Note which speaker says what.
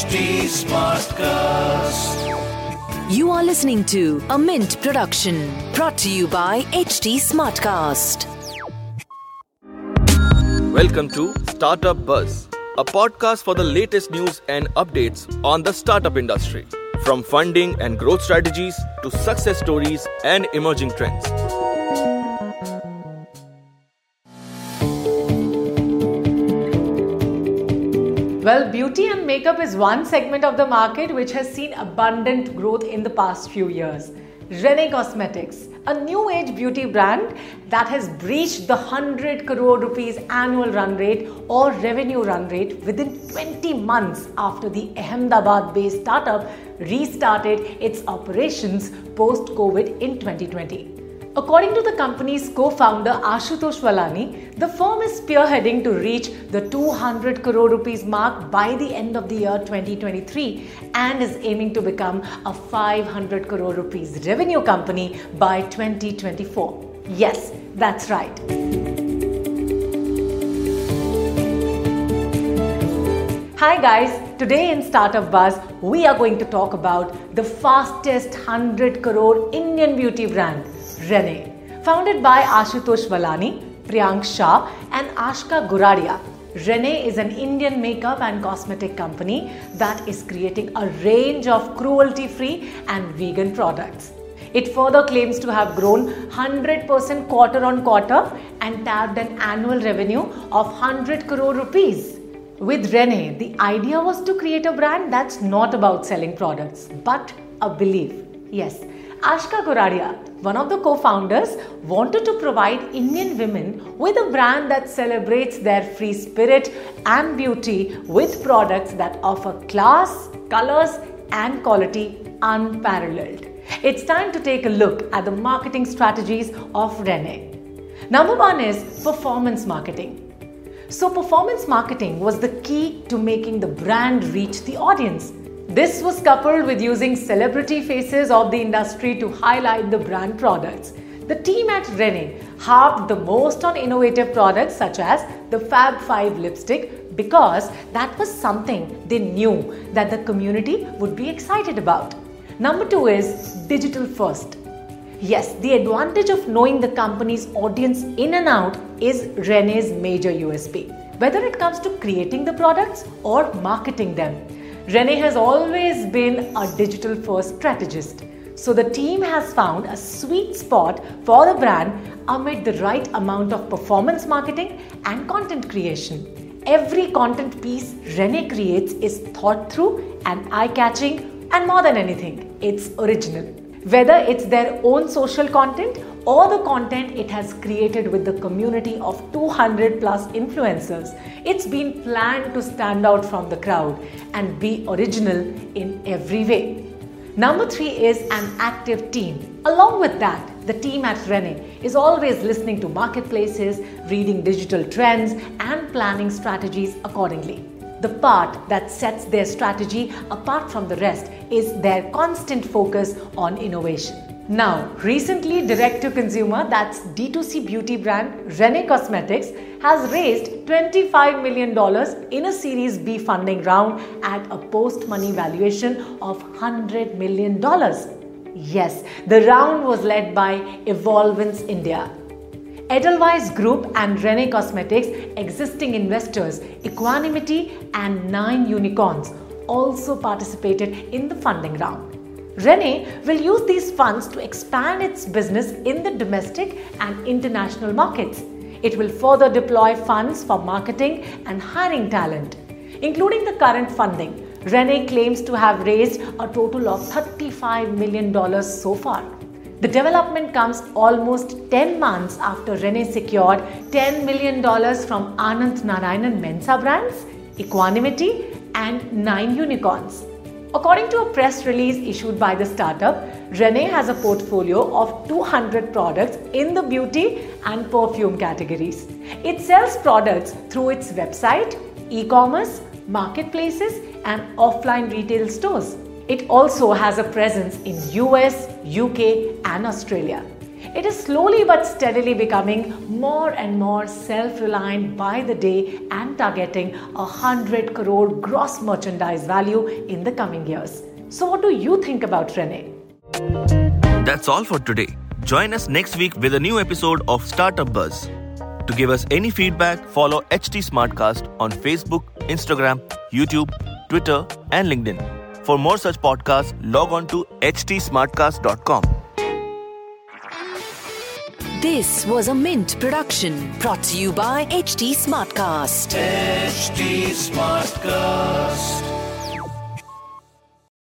Speaker 1: HT Smartcast.
Speaker 2: You are listening to a Mint production brought to you by HT Smartcast.
Speaker 3: Welcome to Startup Buzz, a podcast for the latest news and updates on the startup industry. From funding and growth strategies to success stories and emerging trends.
Speaker 4: Well, beauty and makeup is one segment of the market which has seen abundant growth in the past few years. Renee Cosmetics, a new age beauty brand that has breached the 100 crore rupees annual run rate or revenue run rate within 20 months after the Ahmedabad based startup restarted its operations post COVID in 2020. According to the company's co-founder Ashutosh Valani, the firm is spearheading to reach the 200 crore rupees mark by the end of the year 2023 and is aiming to become a 500 crore rupees revenue company by 2024. Yes, that's right. Hi guys, today in Startup Buzz, we are going to talk about the fastest 100 crore Indian beauty brand Renee. Founded by Ashutosh Valani, Priyank Shah, and Ashka Goradia, Renee is an Indian makeup and cosmetic company that is creating a range of cruelty free and vegan products. It further claims to have grown 100% quarter on quarter and tapped an annual revenue of 100 crore rupees. With Renee, the idea was to create a brand that's not about selling products, but a belief. Yes, Ashka Goradia, one of the co founders, wanted to provide Indian women with a brand that celebrates their free spirit and beauty with products that offer class, colors, and quality unparalleled. It's time to take a look at the marketing strategies of Renee. Number one is performance marketing. So, performance marketing was the key to making the brand reach the audience. This was coupled with using celebrity faces of the industry to highlight the brand products. The team at Renee harped the most on innovative products such as the Fab 5 lipstick because that was something they knew that the community would be excited about. Number two is digital first. Yes, the advantage of knowing the company's audience in and out is Renee's major USP. Whether it comes to creating the products or marketing them, Renee has always been a digital first strategist. So the team has found a sweet spot for the brand amid the right amount of performance marketing and content creation. Every content piece Renee creates is thought through and eye catching, and more than anything, it's original. Whether it's their own social content or the content it has created with the community of 200 plus influencers. It's been planned to stand out from the crowd and be original in every way. Number three is an active team. Along with that, the team at Renee is always listening to marketplaces, reading digital trends, and planning strategies accordingly. The part that sets their strategy apart from the rest is their constant focus on innovation. Now, recently, direct to consumer, that's D2C beauty brand Renee Cosmetics, has raised $25 million in a Series B funding round at a post money valuation of $100 million. Yes, the round was led by Evolvence India. Edelweiss Group and Renee Cosmetics existing investors, Equanimity and Nine Unicorns also participated in the funding round. Renee will use these funds to expand its business in the domestic and international markets. It will further deploy funds for marketing and hiring talent. Including the current funding, Renee claims to have raised a total of $35 million so far. The development comes almost 10 months after Renee secured $10 million from Anant Narayanan Mensa Brands, Equanimity, and Nine Unicorns. According to a press release issued by the startup, Renee has a portfolio of 200 products in the beauty and perfume categories. It sells products through its website, e commerce, marketplaces, and offline retail stores. It also has a presence in US, UK, and Australia. It is slowly but steadily becoming more and more self reliant by the day and targeting a 100 crore gross merchandise value in the coming years. So, what do you think about Renee?
Speaker 3: That's all for today. Join us next week with a new episode of Startup Buzz. To give us any feedback, follow HT Smartcast on Facebook, Instagram, YouTube, Twitter, and LinkedIn. For more such podcasts, log on to htsmartcast.com.
Speaker 2: This was a Mint production brought to you by HT Smartcast.
Speaker 1: HT Smartcast.